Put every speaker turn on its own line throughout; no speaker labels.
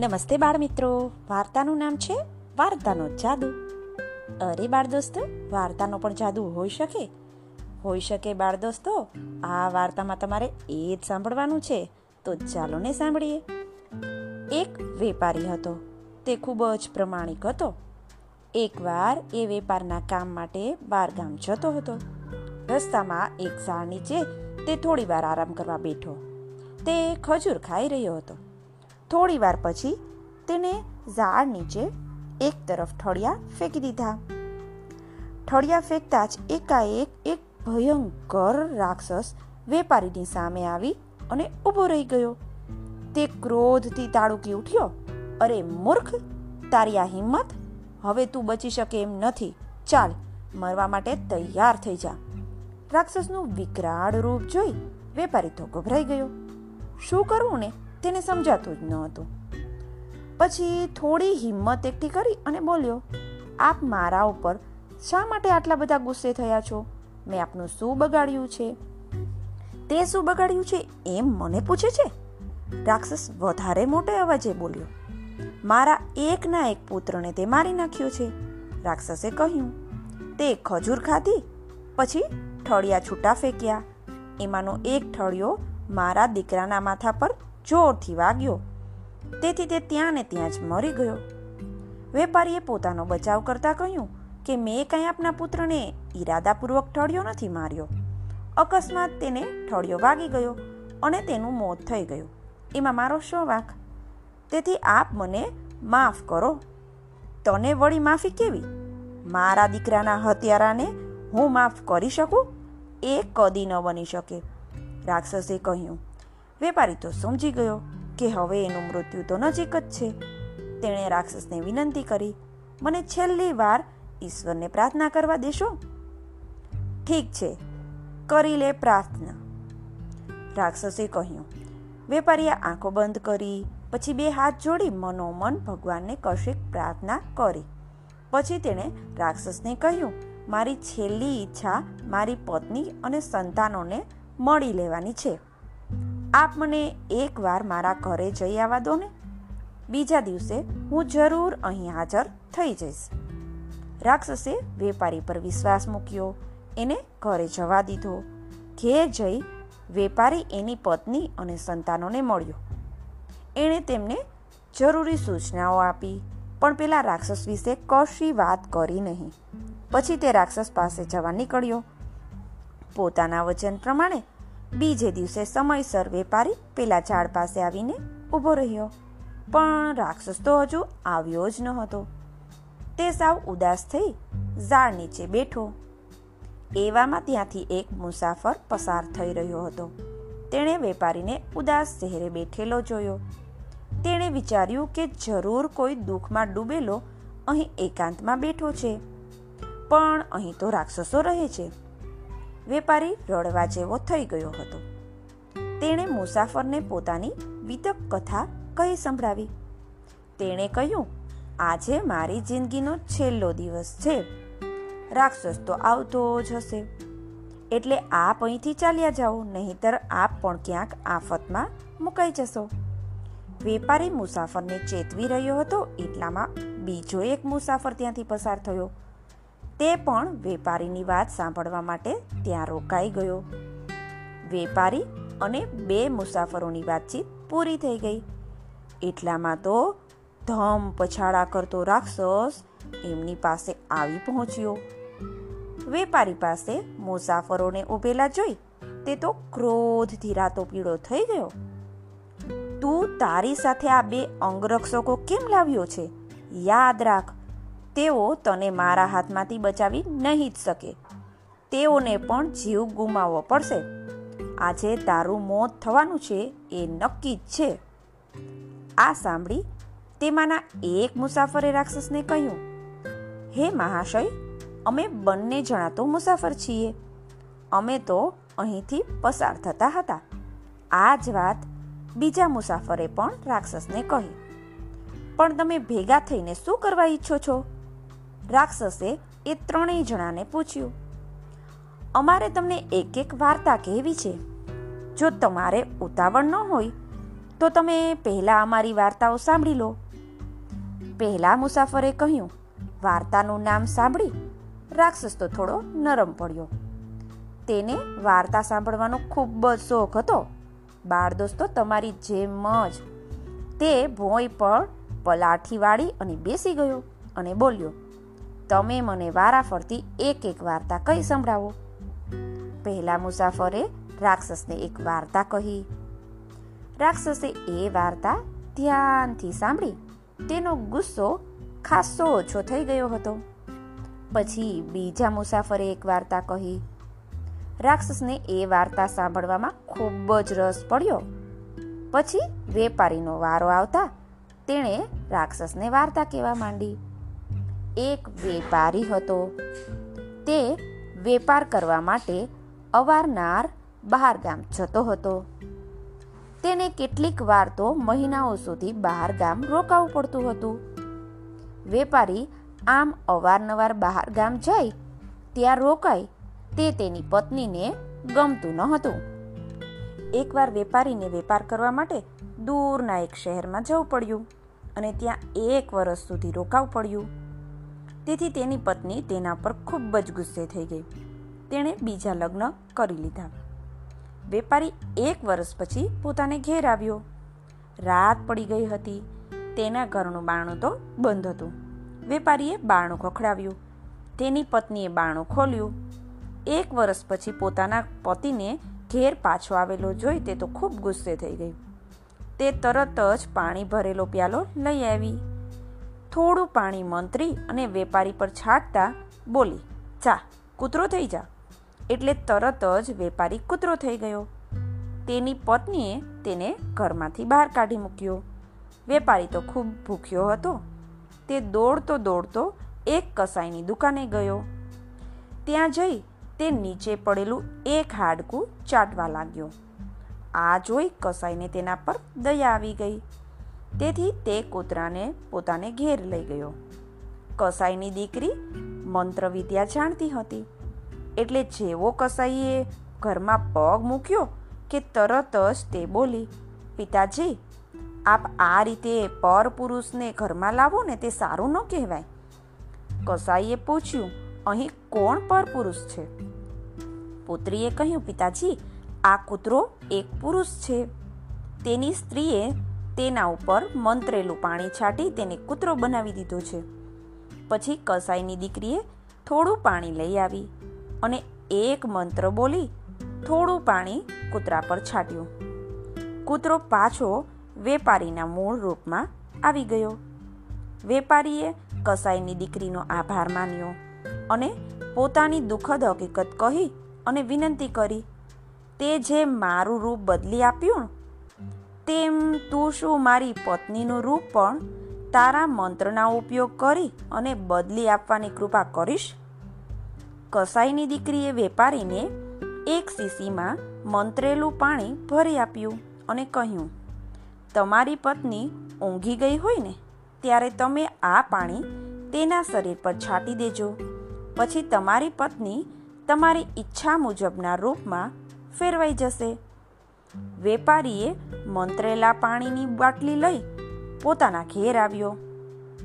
નમસ્તે બાળ મિત્રો. વાર્તાનું નામ છે વાર્તાનો જાદુ. અરે બાળ દોસ્તો, વાર્તાનો પણ જાદુ હોઈ શકે. હોઈ શકે બાળ દોસ્તો, આ વાર્તામાં તમારે એ જ સાંભળવાનું છે. તો ચાલો ને સાંભળીએ. એક વેપારી હતો. તે ખૂબ જ પ્રમાણિક હતો. એકવાર એ વેપારના કામ માટે બાર ગામ જતો હતો. રસ્તામાં એક ઝાડ નીચે તે થોડી વાર આરામ કરવા બેઠો. તે ખજૂર ખાઈ રહ્યો હતો. થોડી વાર પછી તેને ઝાડ નીચે એક તરફ ઠળિયા ફેંકી દીધા. ઠળિયા ફેંકતા જ એકાએક એક ભયંકર રાક્ષસ વેપારીની સામે આવી અને ઊભો રહી ગયો. તે ક્રોધથી તાળુકી ઉઠ્યો. અરે મૂર્ખ, તારી આ હિંમત? હવે તું બચી શકે એમ નથી. ચાલ, મરવા માટે તૈયાર થઈ જા. રાક્ષસનું વિકરાળ રૂપ જોઈ વેપારી તો ગભરાઈ ગયો. શું કરવું ને? તેને સમજાતું જ ન હતું. પછી થોડી હિંમત એકઠી કરી અને બોલ્યો, આપ મારા ઉપર શા માટે આટલા બધા ગુસ્સે થયા છો? મેં આપનું શું બગાડ્યું છે? તે શું બગાડ્યું છે એમ મને પૂછે છે? રાક્ષસ વધારે મોટે અવાજે બોલ્યો, મારા એકના એક પુત્રને તે મારી નાખ્યો છે. રાક્ષસે કહ્યું, તે ખજૂર ખાધી, પછી ઠળિયા છૂટા ફેંક્યા. એમાંનો એક ઠળિયો મારા દીકરાના માથા પર જોરથી વાગ્યો. તેથી તે ત્યાં ને ત્યાં જ મરી ગયો. વેપારીએ પોતાનો બચાવ કરતા કહ્યું કે મેં કંઈ આપના પુત્રને ઈરાદાપૂર્વક ઠળિયો નથી માર્યો. અકસ્માત તેને ઠળિયો વાગી ગયો અને તેનું મોત થઈ ગયું. એમાં મારો શું વાંક? તેથી આપ મને માફ કરો. તને વળી માફી કેવી? મારા દીકરાના હત્યારાને હું માફ કરી શકું? એ કદી ન બની શકે. રાક્ષસે કહ્યું વેપારી તો સમજી ગયો કે હવે એનું મૃત્યુ તો નજીક જ છે. તેણે રાક્ષસને વિનંતી કરી, મને છેલ્લી વાર ઈશ્વરને પ્રાર્થના કરવા દેશો. ઠીક છે, કરી લે પ્રાર્થના. રાક્ષસે કહ્યું, વેપારીએ આંખો બંધ કરી, પછી બે હાથ જોડી મનોમન ભગવાનને કશીક પ્રાર્થના કરી. પછી તેણે રાક્ષસને કહ્યું, મારી છેલ્લી ઈચ્છા મારી પત્ની અને સંતાનોને મળી લેવાની છે. આપ મને એકવાર મારા ઘરે જઈ આવવા દો ને. બીજા દિવસે હું જરૂર અહીં હાજર થઈ જઈશ. રાક્ષસે વેપારી પર વિશ્વાસ મૂક્યો. એને ઘરે જવા દીધો. ઘેર જઈ વેપારી એની પત્ની અને સંતાનોને મળ્યો. એણે તેમને જરૂરી સૂચનાઓ આપી, પણ પેલા રાક્ષસ વિશે કશી વાત કરી નહીં. પછી તે રાક્ષસ પાસે જવા નીકળ્યો. પોતાના વચન પ્રમાણે બીજે દિવસે સમયસર વેપારી પેલા ઝાડ પાસે આવીને ઊભો રહ્યો. પણ રાક્ષસ તો હજુ આવ્યો જ ન હતો તે સાવ ઉદાસ થઈ ઝાડ નીચે બેઠો. એવામાં ત્યાંથી એક મુસાફર પસાર થઈ રહ્યો હતો. તેણે વેપારીને ઉદાસ ચહેરે બેઠેલો જોયો. તેણે વિચાર્યું કે જરૂર કોઈ દુઃખમાં ડૂબેલો અહીં એકાંતમાં બેઠો છે. પણ અહીં તો રાક્ષસો રહે છે. વેપારી રડવા જેવો થઈ ગયો હતો. તેણે મુસાફરને પોતાની વિતક કથા કહી સંભળાવી. તેણે કહ્યું, આજે મારી જિંદગીનો છેલ્લો દિવસ છે. રાક્ષસ તો આવતો જ હશે. એટલે આપ અહીંથી ચાલ્યા જાઓ, નહીંતર આપ પણ ક્યાંક આફતમાં મુકાઈ જશો. વેપારી મુસાફરને ચેતવી રહ્યો હતો. એટલામાં બીજો એક મુસાફર ત્યાંથી પસાર થયો. તે પણ વેપારીની વાત સાંભળવા માટે ત્યાં રોકાઈ ગયો. વેપારી અને બે મુસાફરોની વાતચીત પૂરી થઈ ગઈ. એટલામાં તો ધમ પછાડા કરતો રાક્ષસ એમની પાસે આવી પહોંચ્યો. વેપારી પાસે મુસાફરોને ઉભેલા જોઈ તે તો ક્રોધથી રાતો પીળો થઈ ગયો. તું તારી સાથે આ બે અંગરક્ષકો કેમ લાવ્યો છે? યાદ રાખ તેઓ તને મારા હાથમાંથી બચાવી નહીં જ શકે. તેઓને પણ જીવ ગુમાવવો પડશે. આજે તારું મોત થવાનું છે એ નક્કી જ છે. આ સાંભળી તેમાંના એક મુસાફરે રાક્ષસને કહ્યું, હે મહાશય, અમે બંને જણા તો મુસાફર છીએ. અમે તો અહીંથી પસાર થતા હતા. આ જ વાત બીજા મુસાફરે પણ રાક્ષસને કહી, પણ તમે ભેગા થઈને શું કરવા ઈચ્છો છો? રાક્ષસે એ ત્રણેય જણાને પૂછ્યું, અમારે તમને એક એક વાર્તા કહેવી છે. જો તમારે ઉતાવળ ન હોય, તો તમે પહેલાં અમારી વાર્તાઓ સાંભળી લો. પહેલા મુસાફરે કહ્યું, વાર્તાનું નામ સાંભળી. રાક્ષસ તો થોડો નરમ પડ્યો. તેને વાર્તા સાંભળવાનો ખૂબ જ શોખ હતો. બાળ દોસ્તો તમારી જેમ જ. તે ભોંય પર પલાઠી વાળી અને બેસી ગયો અને બોલ્યો તમે મને વારાફરતી એક એક વાર્તા કઈ સંભળાવો? પહેલા મુસાફરે રાક્ષસને એક વાર્તા કહી. રાક્ષસે એ વાર્તા ધ્યાનથી સાંભળી. તેનો ગુસ્સો ખાસો ઓછો થઈ ગયો હતો. પછી બીજા મુસાફરે એક વાર્તા કહી. રાક્ષસને એ વાર્તા સાંભળવામાં ખૂબ જ રસ પડ્યો. પછી વેપારીનો વારો આવતા તેણે રાક્ષસને વાર્તા કહેવા માંડી. એક વેપારી હતો. તે વેપાર કરવા માટે અવારનાર બહાર ગામ જતો હતો. તેને કેટલીક વાર તો મહિનાઓ સુધી બહાર ગામ રોકાવું પડતું હતું. વેપારી આમ અવારનવાર બહાર ગામ જાય, ત્યાં રોકાય, તે તેની પત્નીને ગમતું ન હતું. એકવાર વેપારીને વેપાર કરવા માટે દૂરના એક શહેરમાં જવું પડ્યું અને ત્યાં એક વર્ષ સુધી રોકાવું પડ્યું. તેથી તેની પત્ની તેના પર ખૂબ જ ગુસ્સે થઈ ગઈ. તેણે બીજા લગ્ન કરી લીધા. વેપારી એક વર્ષ પછી પોતાને ઘેર આવ્યો. રાત પડી ગઈ હતી. તેના ઘરનું બાણું તો બંધ હતું. વેપારીએ બાણું ખખડાવ્યું. તેની પત્નીએ બાણું ખોલ્યું. એક વર્ષ પછી પોતાના પતિને ઘેર પાછો આવેલો જોઈ તે તો ખૂબ ગુસ્સે થઈ ગઈ. તે તરત જ પાણી ભરેલો પ્યાલો લઈ આવી. થોડું પાણી મંત્રી અને વેપારી પર છાંટતા બોલી ચા કૂતરો થઈ જા. એટલે તરત જ વેપારી કૂતરો થઈ ગયો. તેની પત્નીએ તેને ઘરમાંથી બહાર કાઢી મૂક્યો. વેપારી તો ખૂબ ભૂખ્યો હતો. તે દોડતો દોડતો એક કસાઈની દુકાને ગયો. ત્યાં જઈ તે નીચે પડેલું એક હાડકું ચાટવા લાગ્યો. આ જોઈ કસાઈને તેના પર દયા આવી ગઈ. તેથી તે કૂતરાને પોતાને ઘેર લઈ ગયો. કસાઈની દીકરી મંત્ર વિદ્યા જાણતી હતી. એટલે જેવો કસાઈએ ઘરમાં પગ મૂક્યો કે તરત જ તે બોલી, પિતાજી, આપ આ રીતે પર પુરુષને ઘરમાં લાવો ને તે સારું ન કહેવાય. કસાઈએ પૂછ્યું, અહીં કોણ પર પુરુષ છે? પુત્રીએ કહ્યું, પિતાજી, આ કૂતરો એક પુરુષ છે. તેની સ્ત્રીએ તેના ઉપર મંત્રેલું પાણી છાંટી તેને કૂતરો બનાવી દીધો છે. પછી કસાઈની દીકરીએ થોડું પાણી લઈ આવી અને એક મંત્ર બોલી થોડું પાણી કૂતરા પર છાંટ્યું. કૂતરો પાછો વેપારીના મૂળ રૂપમાં આવી ગયો. વેપારીએ કસાઈની દીકરીનો આભાર માન્યો અને પોતાની દુઃખદ હકીકત કહી અને વિનંતી કરી, તે જે મારું રૂપ બદલી આપ્યું તેમ તું શું મારી પત્નીનું રૂપ પણ તારા મંત્રના ઉપયોગ કરી અને બદલી આપવાની કૃપા કરીશ. કસાઈની દીકરીએ વેપારીને એક શીશીમાં મંત્રેલું પાણી ભરી આપ્યું અને કહ્યું, તમારી પત્ની ઊંઘી ગઈ હોય ને, ત્યારે તમે આ પાણી તેના શરીર પર છાંટી દેજો. પછી તમારી પત્ની તમારી ઈચ્છા મુજબના રૂપમાં ફેરવાઈ જશે. વેપારીએ મંત્રેલા પાણીની બાટલી લઈ પોતાના ઘેર આવ્યો.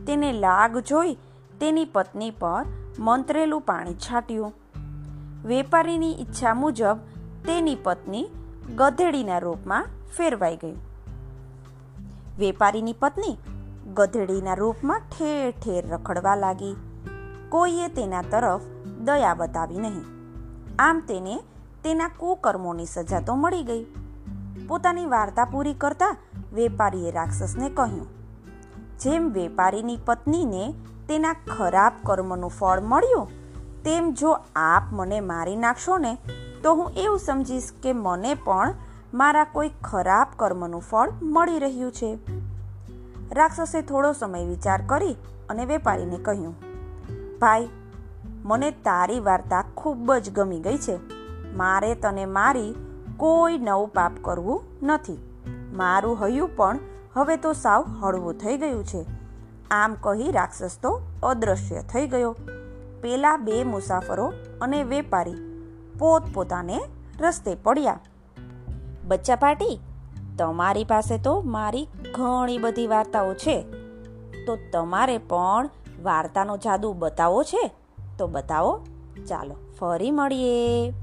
તેને લાગ જોઈ તેની પત્ની પર મંત્રેલું પાણી છાંટ્યું. વેપારીની ઈચ્છા મુજબ તેની પત્ની ગધેડીના રૂપમાં ફેરવાઈ ગઈ. વેપારીની પત્ની ગધેડીના રૂપમાં ઠેર ઠેર રખડવા લાગી. કોઈએ તેના તરફ દયા બતાવી નહીં. આમ તેને તેના કુકર્મોની સજા તો મળી ગઈ. પોતાની વાર્તા પૂરી કરતા વેપારીએ રાક્ષસને કહ્યું, જેમ વેપારીની પત્નીને તેના ખરાબ કર્મનું ફળ મળ્યું, તેમ જો આપ મને મારી નાખશો ને, તો હું એવું સમજીશ કે મને પણ મારા કોઈ ખરાબ કર્મનું ફળ મળી રહ્યું છે. રાક્ષસે થોડો સમય વિચાર કરી અને વેપારીને કહ્યું, ભાઈ, મને તારી વાર્તા ખૂબ જ ગમી ગઈ છે. મારે તને મારી કોઈ નવું પાપ કરવું નથી. મારું હયું પણ હવે તો સાવ હળવું થઈ ગયું છે. આમ કહી રાક્ષસ તો અદ્રશ્ય થઈ ગયો. પેલા બે મુસાફરો અને વેપારી પોતપોતાને રસ્તે પડ્યા. બચ્ચા પાટી, તમારી પાસે તો મારી ઘણી બધી વાર્તાઓ છે. તો તમારે પણ વાર્તાનો જાદુ બતાવો છે? તો બતાવો. ચાલો, ફરી મળીએ.